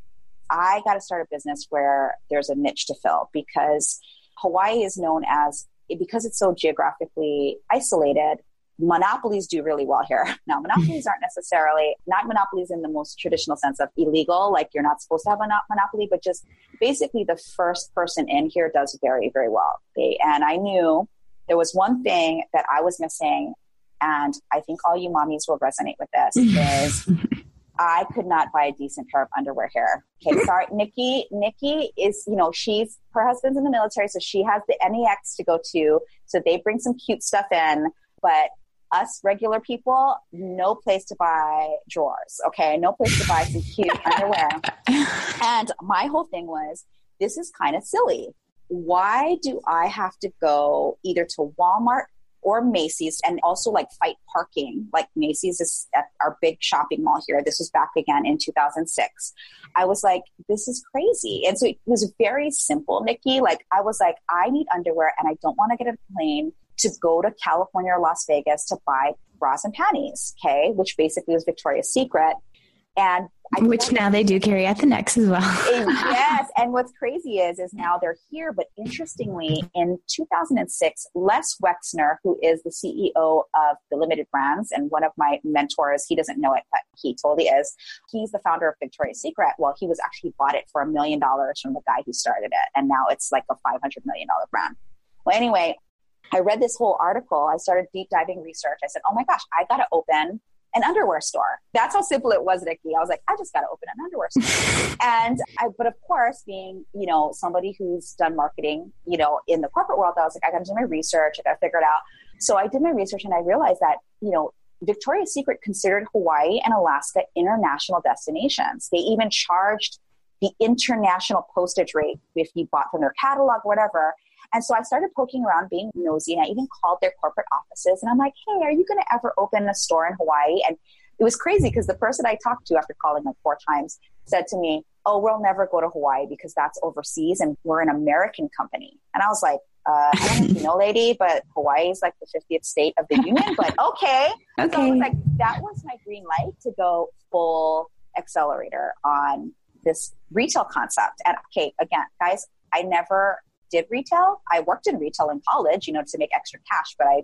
I got to start a business where there's a niche to fill because Hawaii is known as, because it's so geographically isolated, monopolies do really well here. Now, monopolies aren't necessarily, not monopolies in the most traditional sense of illegal, like you're not supposed to have a monopoly, but just basically the first person in here does very, very well. And I knew there was one thing that I was missing and I think all you mommies will resonate with this is I could not buy a decent pair of underwear here. Okay, sorry, Nikki. Nikki is, you know, she's her husband's in the military, so she has the NEX to go to. So they bring some cute stuff in, but us regular people, no place to buy drawers. Okay, no place to buy some cute underwear. And my whole thing was, this is kind of silly. Why do I have to go either to Walmart or Macy's and also like fight parking. Like Macy's is at our big shopping mall here. This was back again in 2006. I was like, this is crazy. And so it was very simple, Nikki. Like I was like, I need underwear and I don't want to get a plane to go to California or Las Vegas to buy bras and panties. Okay. Which basically was Victoria's Secret. And which now they do carry at the NEX as well. yes, and what's crazy is is now they're here. But interestingly, in 2006, Les Wexner, who is the CEO of the Limited Brands and one of my mentors, he doesn't know it, but he totally is. He's the founder of Victoria's Secret. Well, he was actually bought it for a million dollars from the guy who started it, and now it's like a 500 million dollar brand. Well, anyway, I read this whole article. I started deep diving research. I said, oh my gosh, I got to open an underwear store. That's how simple it was, Nikki. I was like, I just got to open an underwear store. and I, but of course, being, you know, somebody who's done marketing, you know, in the corporate world, I was like, I got to do my research. I got to figure it out. So I did my research and I realized that, you know, Victoria's Secret considered Hawaii and Alaska international destinations. They even charged the international postage rate if you bought from their catalog, whatever. And so I started poking around, being nosy, and I even called their corporate offices. And I'm like, hey, are you going to ever open a store in Hawaii? And it was crazy because the person I talked to after calling like four times said to me, oh, we'll never go to Hawaii because that's overseas and we're an American company. And I was like, uh, I don't know you know, lady, but Hawaii is like the 50th state of the union, but okay. okay. So I was like, that was my green light to go full accelerator on this retail concept. And okay, again, guys, I never did retail. I worked in retail in college, you know, to make extra cash, but I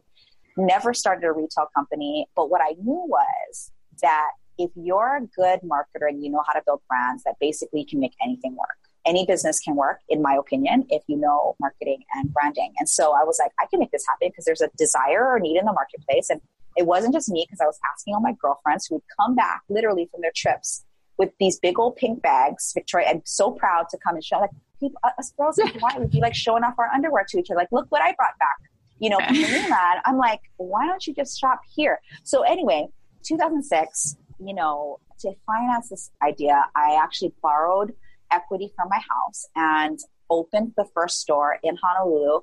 never started a retail company. But what I knew was that if you're a good marketer and you know how to build brands, that basically can make anything work. Any business can work, in my opinion, if you know marketing and branding. And so I was like, I can make this happen because there's a desire or need in the marketplace. And it wasn't just me because I was asking all my girlfriends who would come back literally from their trips with these big old pink bags. Victoria, I'm so proud to come and show like people, us girls in Hawaii would be like showing off our underwear to each other. Like, look what I brought back. You know, from the mainland. I'm like, why don't you just shop here? So anyway, 2006, you know, to finance this idea, I actually borrowed equity from my house and opened the first store in Honolulu.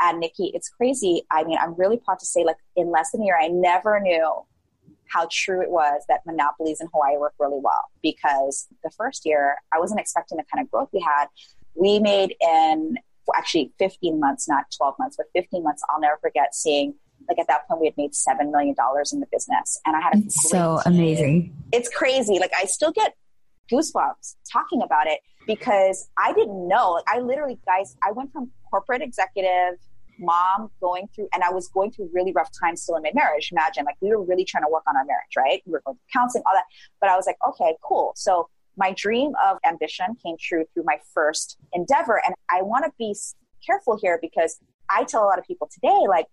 And Nikki, it's crazy. I mean, I'm really proud to say, like, in less than a year, I never knew how true it was that monopolies in Hawaii work really well because the first year I wasn't expecting the kind of growth we had. We made in actually 15 months, not 12 months, but 15 months. I'll never forget seeing like at that point we had made seven million dollars in the business, and I had a so team. amazing. It's crazy. Like I still get goosebumps talking about it because I didn't know. Like I literally, guys, I went from corporate executive mom going through, and I was going through really rough times still in my marriage. Imagine, like, we were really trying to work on our marriage, right? We were going through counseling, all that. But I was like, okay, cool. So my dream of ambition came true through my first endeavor. And I want to be careful here because I tell a lot of people today, like,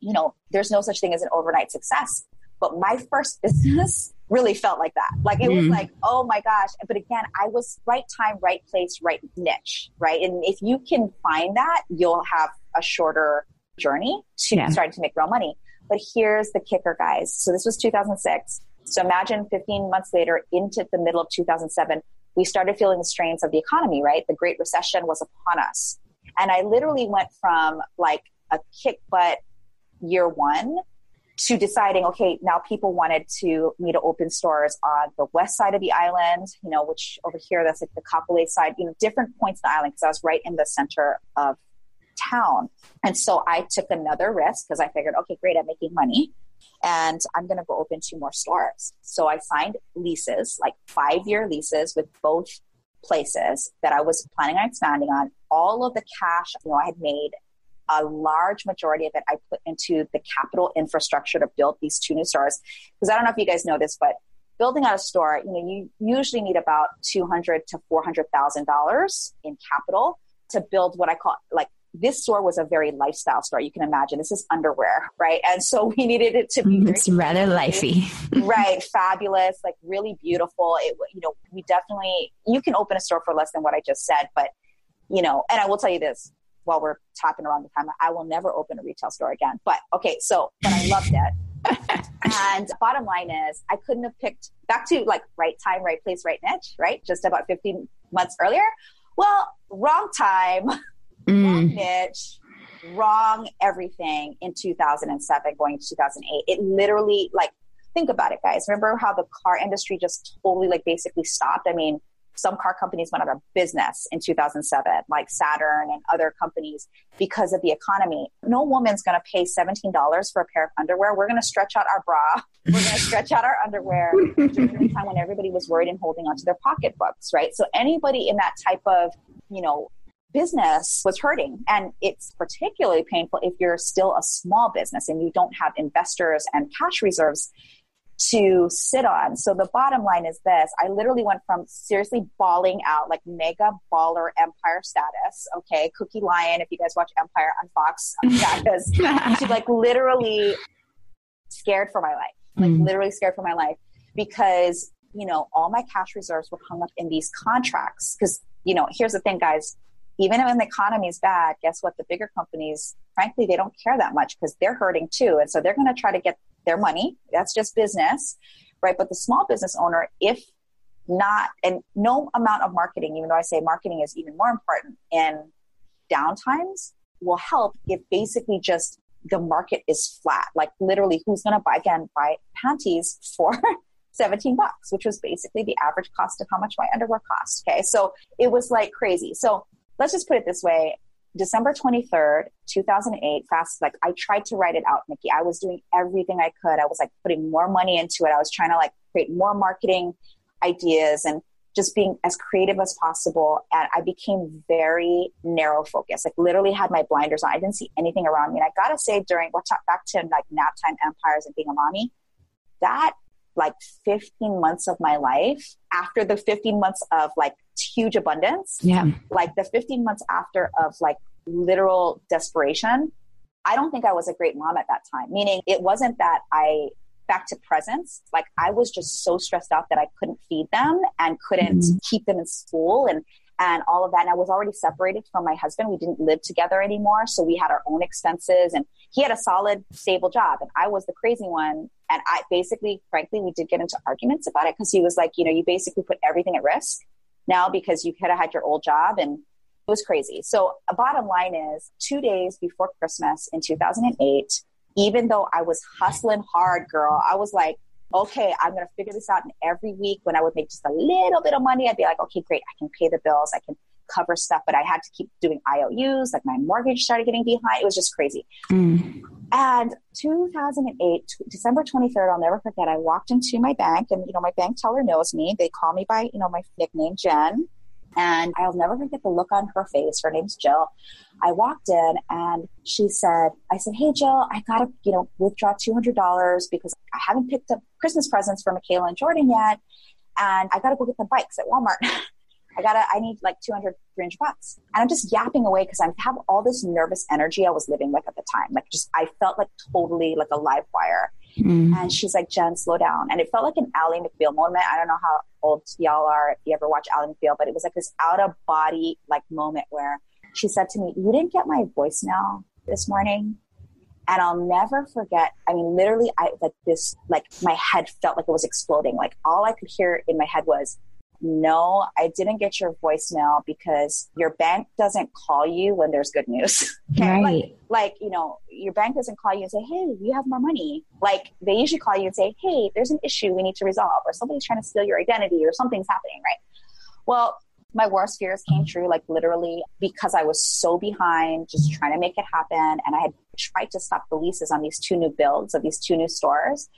you know, there's no such thing as an overnight success. But my first business really felt like that. Like it mm. was mm-hmm. like, oh my gosh. But again, I was right time, right place, right niche, right? And if you can find that, you'll have a shorter journey to yeah. starting to make real money. But here's the kicker, guys. So this was 2006. So imagine 15 months later into the middle of 2007, we started feeling the strains of the economy, right? The Great Recession was upon us. And I literally went from like a kick butt year one to deciding, okay, now people wanted to me to open stores on the west side of the island, you know, which over here, that's like the Kapolei side, you know, different points of the island because I was right in the center of town. And so I took another risk because I figured, okay, great, I'm making money and I'm going to go open two more stores. So I signed leases, like five year leases with both places that I was planning on expanding on. All of the cash, you know, I had made a large majority of it I put into the capital infrastructure to build these two new stores. Because I don't know if you guys know this, but building out a store, you know, you usually need about two hundred to four hundred thousand dollars in capital to build what I call like this store was a very lifestyle store. You can imagine this is underwear, right? And so we needed it to be. Mm, it's rather lifey, right? Fabulous, like really beautiful. It, you know, we definitely you can open a store for less than what I just said, but you know, and I will tell you this: while we're talking around the time, I will never open a retail store again. But okay, so but I loved it. and bottom line is, I couldn't have picked back to like right time, right place, right niche, right? Just about 15 months earlier. Well, wrong time, mm. wrong niche, wrong everything in 2007 going to 2008. It literally like think about it guys. Remember how the car industry just totally like basically stopped? I mean, some car companies went out of business in 2007, like Saturn and other companies, because of the economy. No woman's going to pay $17 for a pair of underwear. We're going to stretch out our bra we're going to stretch out our underwear during the time when everybody was worried and holding onto their pocketbooks, right? So anybody in that type of, you know, business was hurting. And it's particularly painful if you're still a small business and you don't have investors and cash reserves to sit on. So the bottom line is this I literally went from seriously bawling out, like mega baller empire status, okay, Cookie Lyon, if you guys watch Empire on Fox status, to like literally scared for my life, like mm. literally scared for my life because, you know, all my cash reserves were hung up in these contracts. Because, you know, here's the thing, guys even when the economy is bad, guess what? The bigger companies, frankly, they don't care that much because they're hurting too. And so they're going to try to get their money. That's just business, right? But the small business owner, if not, and no amount of marketing, even though I say marketing is even more important in downtimes, will help if basically just the market is flat. Like literally, who's going to buy again buy panties for 17 bucks, which was basically the average cost of how much my underwear cost. Okay, so it was like crazy. So let's just put it this way December 23rd, 2008, fast, like I tried to write it out, Nikki. I was doing everything I could. I was like putting more money into it. I was trying to like create more marketing ideas and just being as creative as possible. And I became very narrow focused, like literally had my blinders on. I didn't see anything around me. And I gotta say, during what back to like nap time empires and being a mommy, that like 15 months of my life after the 15 months of like huge abundance. Yeah. Like the 15 months after of like literal desperation. I don't think I was a great mom at that time, meaning it wasn't that I back to presence. Like I was just so stressed out that I couldn't feed them and couldn't mm-hmm. keep them in school and and all of that. And I was already separated from my husband. We didn't live together anymore. So we had our own expenses and he had a solid, stable job. And I was the crazy one. And I basically, frankly, we did get into arguments about it because he was like, you know, you basically put everything at risk now because you could have had your old job and it was crazy. So, a bottom line is two days before Christmas in 2008, even though I was hustling hard, girl, I was like, okay, I'm going to figure this out. And every week when I would make just a little bit of money, I'd be like, okay, great. I can pay the bills. I can cover stuff, but I had to keep doing IOUs. Like my mortgage started getting behind. It was just crazy. Mm. And 2008, December 23rd, I'll never forget. I walked into my bank and, you know, my bank teller knows me. They call me by, you know, my nickname, Jen. And I'll never forget the look on her face. Her name's Jill. I walked in and she said, I said, Hey, Jill, I got to, you know, withdraw $200 because I haven't picked up Christmas presents for Michaela and Jordan yet. And I got to go get the bikes at Walmart. I gotta, I need like 200, 300 bucks. And I'm just yapping away because I have all this nervous energy I was living with at the time. Like just, I felt like totally like a live wire. Mm. And she's like, Jen, slow down. And it felt like an Ally McBeal moment. I don't know how old y'all are if you ever watch Ally McBeal, but it was like this out of body like moment where she said to me, You didn't get my voicemail this morning? And I'll never forget. I mean, literally, I like this, like my head felt like it was exploding. Like all I could hear in my head was, no, I didn't get your voicemail because your bank doesn't call you when there's good news. Right. Like, like, you know, your bank doesn't call you and say, hey, you have more money. Like, they usually call you and say, hey, there's an issue we need to resolve, or somebody's trying to steal your identity, or something's happening, right? Well, my worst fears came true, like literally because I was so behind, just trying to make it happen. And I had tried to stop the leases on these two new builds of these two new stores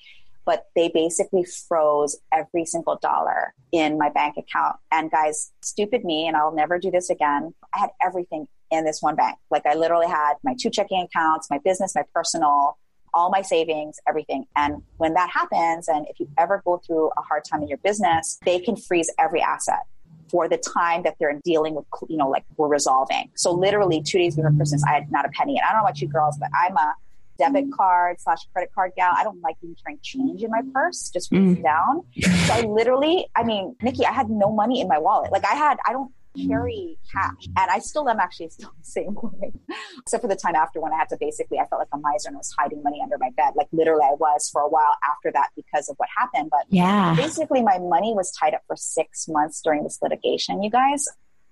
but they basically froze every single dollar in my bank account. And guys, stupid me, and I'll never do this again. I had everything in this one bank. Like I literally had my two checking accounts, my business, my personal, all my savings, everything. And when that happens, and if you ever go through a hard time in your business, they can freeze every asset for the time that they're dealing with, you know, like we're resolving. So literally two days before Christmas, I had not a penny. And I don't know about you girls, but I'm a debit mm. card slash credit card gal. I don't like even carrying change in my purse, just mm. down. So I literally, I mean, Nikki, I had no money in my wallet. Like I had, I don't carry cash. And I still am actually still the same way. Except for the time after when I had to basically, I felt like a miser and was hiding money under my bed. Like literally I was for a while after that because of what happened. But yeah, basically my money was tied up for six months during this litigation, you guys.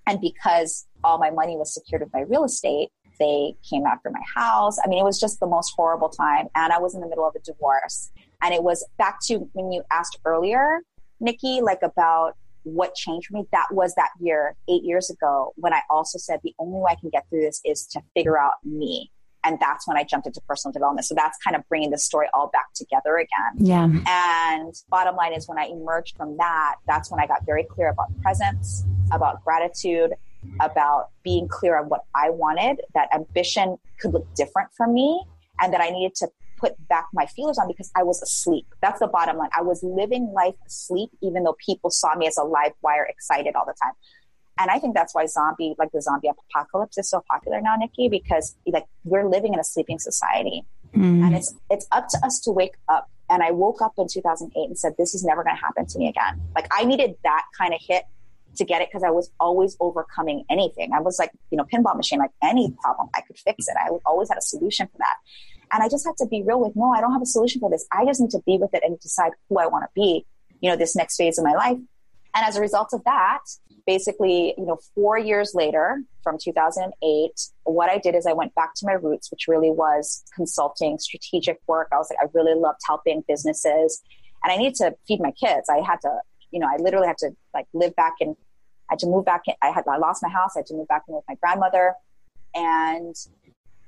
And because all my money was secured with my real estate, they came after my house. I mean, it was just the most horrible time. And I was in the middle of a divorce. And it was back to when you asked earlier, Nikki, like about what changed for me. That was that year, eight years ago, when I also said the only way I can get through this is to figure out me And that's when I jumped into personal development. So that's kind of bringing the story all back together again. Yeah. And bottom line is when I emerged from that, that's when I got very clear about presence, about gratitude, about being clear on what I wanted, that ambition could look different for me, and that I needed to put back my feelers on because I was asleep. That's the bottom line. I was living life asleep, even though people saw me as a live wire, excited all the time. And I think that's why zombie, like the zombie apocalypse, is so popular now, Nikki, because like we're living in a sleeping society, mm. and it's it's up to us to wake up. And I woke up in 2008 and said, "This is never going to happen to me again." Like I needed that kind of hit to get it because I was always overcoming anything. I was like, you know, pinball machine, like any problem, I could fix it. I always had a solution for that. And I just had to be real with, no, I don't have a solution for this. I just need to be with it and decide who I want to be, you know, this next phase of my life. And as a result of that, basically, you know, four years later from 2008, what I did is I went back to my roots, which really was consulting, strategic work. I was like, I really loved helping businesses and I needed to feed my kids. I had to, you know, I literally had to like live back in, I had to move back in. I had, I lost my house. I had to move back in with my grandmother. And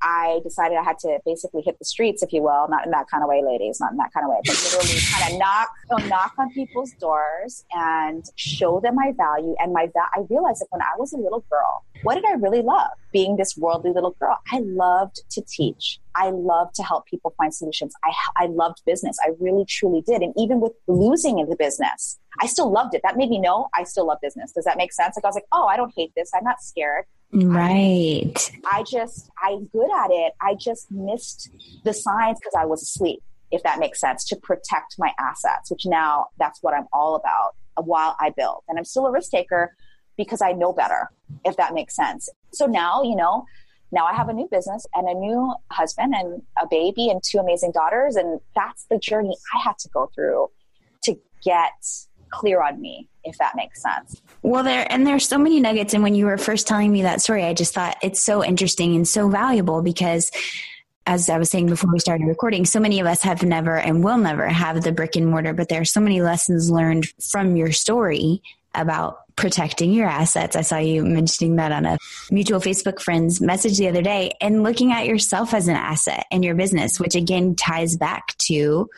I decided I had to basically hit the streets, if you will, not in that kind of way, ladies, not in that kind of way, but literally kind of knock, knock on people's doors and show them my value and my va- I realized that when I was a little girl, what did I really love? Being this worldly little girl, I loved to teach. I loved to help people find solutions. I, I loved business. I really, truly did. And even with losing in the business, I still loved it. That made me know I still love business. Does that make sense? Like I was like, oh, I don't hate this. I'm not scared. Right. I, just, I'm good at it. I just missed the signs because I was asleep, if that makes sense, to protect my assets, which now that's what I'm all about while I build. And I'm still a risk taker because I know better, if that makes sense. So now, you know, now I have a new business and a new husband and a baby and two amazing daughters. And that's the journey I had to go through to get clear on me if that makes sense. Well, there and there's so many nuggets. And when you were first telling me that story, I just thought it's so interesting and so valuable because as I was saying before we started recording, so many of us have never and will never have the brick and mortar, but there are so many lessons learned from your story about protecting your assets. I saw you mentioning that on a mutual Facebook friend's message the other day and looking at yourself as an asset in your business, which again ties back to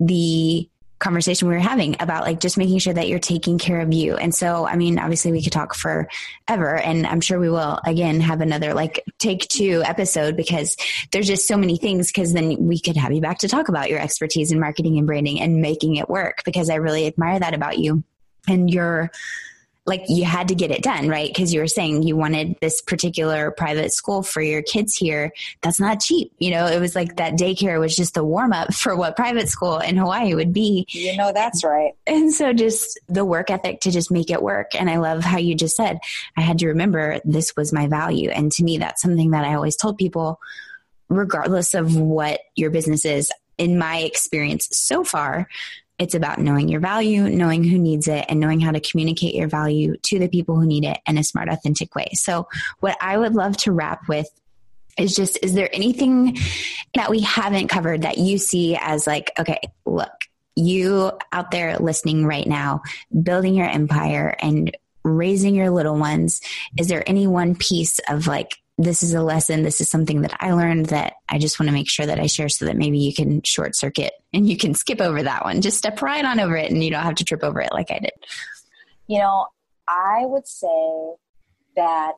the conversation we were having about like just making sure that you're taking care of you. And so, I mean, obviously we could talk forever and I'm sure we will again have another like take two episode because there's just so many things because then we could have you back to talk about your expertise in marketing and branding and making it work because I really admire that about you and your like you had to get it done, right? Because you were saying you wanted this particular private school for your kids here. That's not cheap. You know, it was like that daycare was just a warm up for what private school in Hawaii would be. You know, that's right. And so just the work ethic to just make it work. And I love how you just said, I had to remember this was my value. And to me, that's something that I always told people, regardless of what your business is. In my experience so far, it's about knowing your value, knowing who needs it, and knowing how to communicate your value to the people who need it in a smart, authentic way. So, what I would love to wrap with is just is there anything that we haven't covered that you see as like, okay, look, you out there listening right now, building your empire and raising your little ones, is there any one piece of like this is a lesson. This is something that I learned that I just want to make sure that I share so that maybe you can short circuit and you can skip over that one. Just step right on over it and you don't have to trip over it like I did. You know, I would say that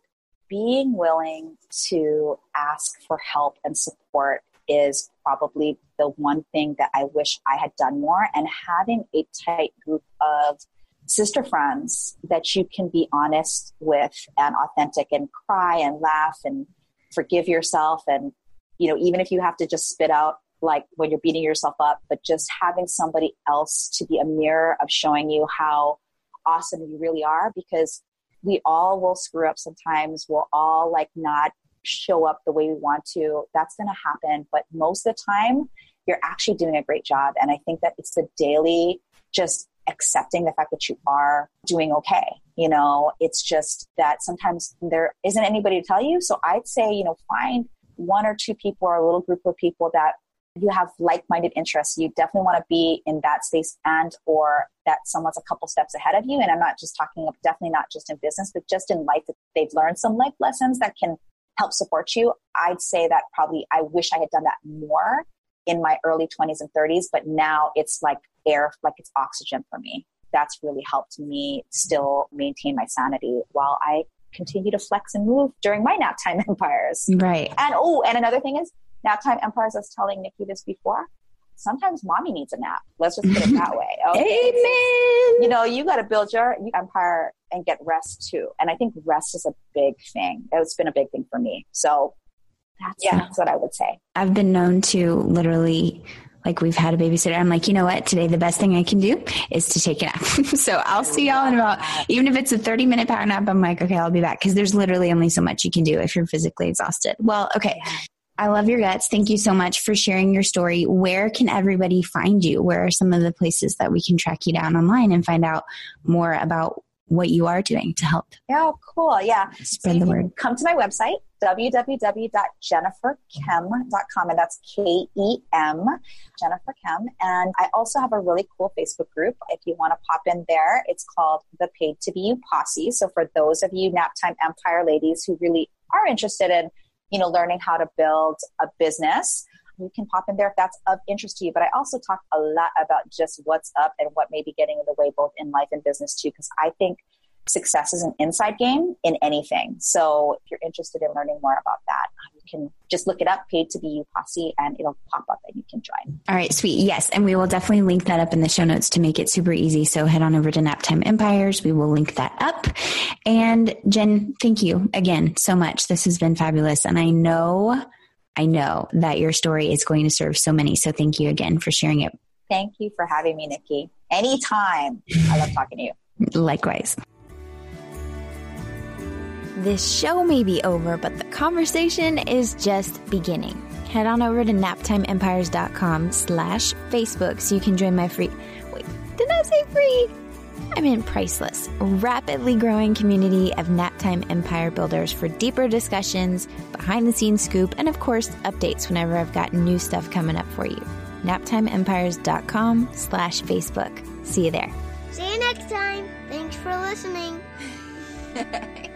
being willing to ask for help and support is probably the one thing that I wish I had done more. And having a tight group of sister friends that you can be honest with and authentic and cry and laugh and forgive yourself. And you know even if you have to just spit out like when you're beating yourself up but just having somebody else to be a mirror of showing you how awesome you really are because we all will screw up sometimes. We'll all like not show up the way we want to. That's going to happen. But most of the time you're actually doing a great job. And i think that it's the daily just accepting the fact that you are doing okay. You know, it's just that sometimes there isn't anybody to tell you. So I'd say, you know, find one or two people or a little group of people that you have like-minded interests you definitely want to be in that space and or that someone's a couple steps ahead of you and i'm not just talking of definitely not just in business but just in life that they've learned some life lessons that can help support you. I'd say that probably I wish I had done that more in my early 20s and 30s, but now it's like air, like it's oxygen for me. That's really helped me still maintain my sanity while I continue to flex and move during my nap time empires. Right. And oh, and another thing is nap time empires. I was telling Nikki this before. Sometimes mommy needs a nap. Let's just put it that way. Okay? Amen. You know, you got to build your empire and get rest too. And I think rest is a big thing. It's been a big thing for me. So that's, yeah. that's what I would say. I've been known to literally like we've had a babysitter. I'm like, you know what? Today, the best thing I can do is to take a nap. so I'll see y'all in about, even if it's a 30 minute power nap, I'm like, okay, I'll be back. Cause there's literally only so much you can do if you're physically exhausted. Well, okay. I love your guts. Thank you so much for sharing your story. Where can everybody find you? Where are some of the places that we can track you down online and find out more about what you are doing to help? Yeah, cool. Yeah. Spread so the word. Come to my website, www.jenniferkem.com, and that's K E M, Jennifer Kem. And I also have a really cool Facebook group. If you want to pop in there, it's called the Paid to Be You Posse. So for those of you Naptime Empire ladies who really are interested in you know, learning how to build a business. You can pop in there if that's of interest to you. But I also talk a lot about just what's up and what may be getting in the way, both in life and business too, because I think success is an inside game in anything. So if you're interested in learning more about that, you can just look it up, paid to be you posse, and it'll pop up and you can join. All right, sweet. Yes. And we will definitely link that up in the show notes to make it super easy. So head on over to Naptime Empires. We will link that up. And Jen, thank you again so much. This has been fabulous. And I know, I know that your story is going to serve so many. So thank you again for sharing it. Thank you for having me, Nikki. Anytime. I love talking to you. Likewise. This show may be over, but the conversation is just beginning. Head on over to naptimeempires.com slash Facebook so you can join my free... Wait, did I say free? I mean priceless, rapidly growing community of Naptime Empire builders for deeper discussions, behind-the-scenes scoop, and of course, updates whenever I've got new stuff coming up for you. naptimeempires.com slash Facebook. See you there. See you next time. Thanks for listening.